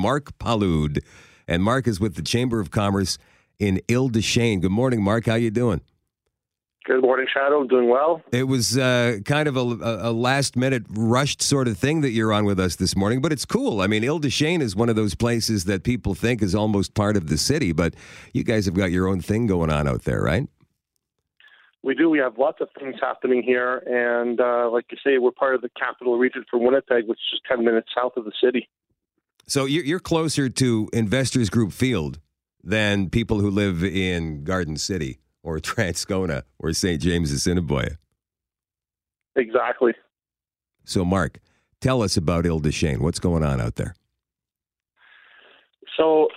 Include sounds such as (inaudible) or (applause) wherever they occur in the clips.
Marc Palud. And Marc is with the Chamber of Commerce in Ile des Chenes. Good morning, Marc. How you doing? Good morning, Shadow. Doing well. It was uh, kind of a, a, last minute rushed sort of thing that you're on with us this morning, but it's cool. I mean, Ile des Chenes is one of those places that people think is almost part of the city, but you guys have got your own thing going on out there, right? We do. We have lots of things happening here, and uh, like you say, we're part of the capital region for Winnipeg, which is just ten minutes south of the city. So you're closer to Investors Group Field than people who live in Garden City or (laughs) Transcona or St. James Assiniboia. Exactly. So, Marc, tell us about Ile des Chenes. What's going on out there? So,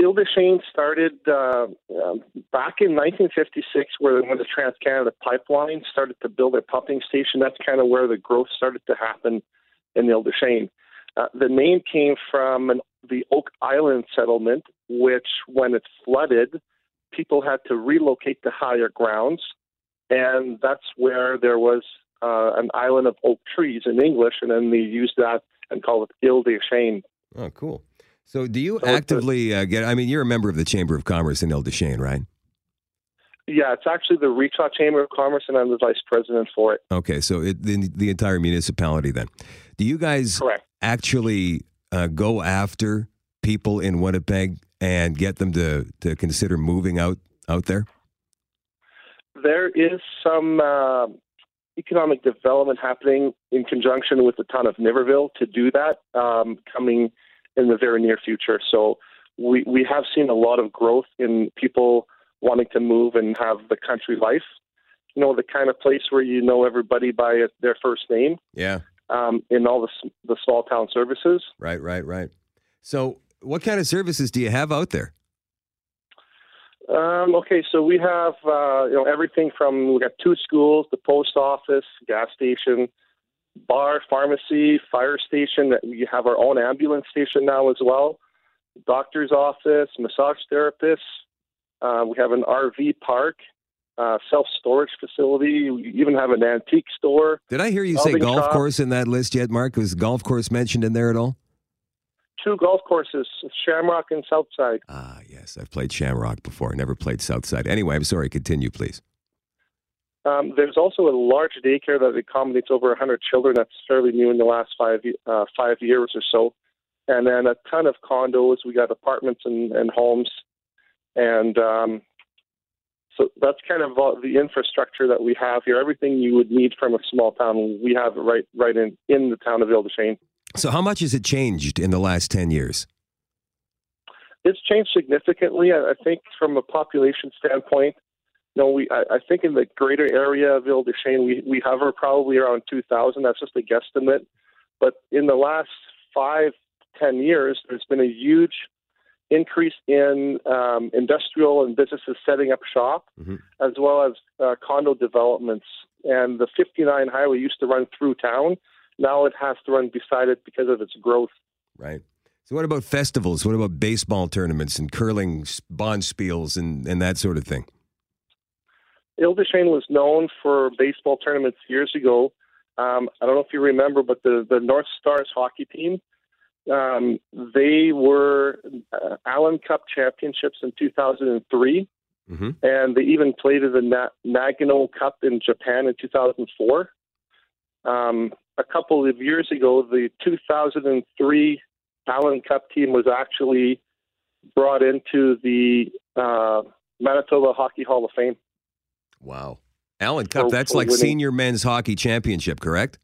Ile des Chenes started uh, um, back in 1956, where when the Trans Canada Pipeline started to build a pumping station. That's kind of where the growth started to happen in Ile des Chenes. Uh, the name came from an, the Oak Island settlement, which, when it flooded, people had to relocate to higher grounds, and that's where there was uh, an island of oak trees in English, and then they used that and called it Ile des Chenes. Oh, cool. So, do you so actively uh, get? I mean, you're a member of the Chamber of Commerce in Ile des Chenes, right? Yeah, it's actually the Retail Chamber of Commerce, and I'm the vice president for it. Okay, so it, the, the entire municipality then. Do you guys Correct. Actually uh, go after people in Winnipeg and get them to, to consider moving out out there? There is some uh, economic development happening in conjunction with the town of Niverville to do that um, coming in the very near future. So we, we have seen a lot of growth in people wanting to move and have the country life. You know, the kind of place where you know everybody by their first name. Yeah. Um, in all the, the small town services. Right, right, right. So what kind of services do you have out there? Um, okay, so we have uh, you know everything from we got two schools, the post office, gas station, bar, pharmacy, fire station. We have our own ambulance station now as well. Doctor's office, massage therapists. Uh, we have an RV park, uh, self storage facility. We even have an antique store. Did I hear you say golf shop. course in that list yet, Marc? Was golf course mentioned in there at all? two golf courses, Shamrock and Southside. Ah, yes. I've played Shamrock before. I never played Southside. Anyway, I'm sorry. Continue, please. Um, there's also a large daycare that accommodates over 100 children. That's fairly new in the last five uh, five years or so. And then a ton of condos. We got apartments and, and homes. And um, so that's kind of the infrastructure that we have here. Everything you would need from a small town, we have right right in, in the town of Ile des Chenes. So, how much has it changed in the last 10 years? It's changed significantly. I think from a population standpoint, you know, we I, I think in the greater area of Ile des Chenes, we, we hover probably around 2,000. That's just a guesstimate. But in the last five, ten years, there's been a huge increase in um, industrial and businesses setting up shop, mm-hmm. as well as uh, condo developments. And the 59 highway used to run through town. Now it has to run beside it because of its growth. Right. So, what about festivals? What about baseball tournaments and curling bonspiels and, and that sort of thing? Ile was known for baseball tournaments years ago. Um, I don't know if you remember, but the, the North Stars hockey team, um, they were uh, Allen Cup championships in 2003. Mm-hmm. And they even played in the Na- Nagano Cup in Japan in 2004. Um, a couple of years ago, the 2003 Allen Cup team was actually brought into the uh, Manitoba Hockey Hall of Fame. Wow. Allen Cup, for, that's for like winning. senior men's hockey championship, correct?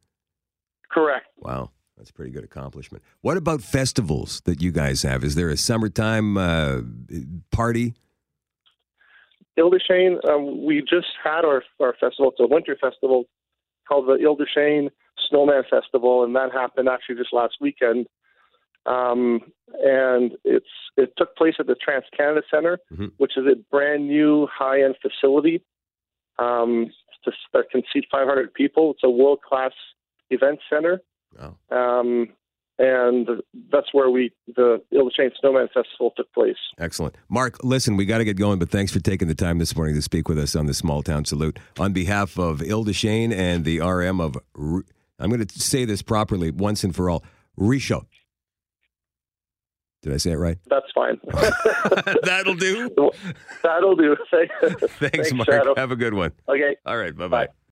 Correct. Wow. That's a pretty good accomplishment. What about festivals that you guys have? Is there a summertime uh, party? Des um, we just had our, our festival. It's a winter festival called the des Snowman Festival, and that happened actually just last weekend. Um, and it's it took place at the Trans Canada Center, mm-hmm. which is a brand new high end facility um, to, that can seat 500 people. It's a world class event center. Wow. Um, and that's where we the Chenes Snowman Festival took place. Excellent, Marc. Listen, we got to get going, but thanks for taking the time this morning to speak with us on the Small Town Salute on behalf of Ile des Chenes and the RM of. I'm going to say this properly once and for all. Ritchot. Did I say it right? That's fine. (laughs) (laughs) That'll do. That'll do. (laughs) Thanks, Thanks, Marc. Shadow. Have a good one. Okay. All right. Bye bye. Bye.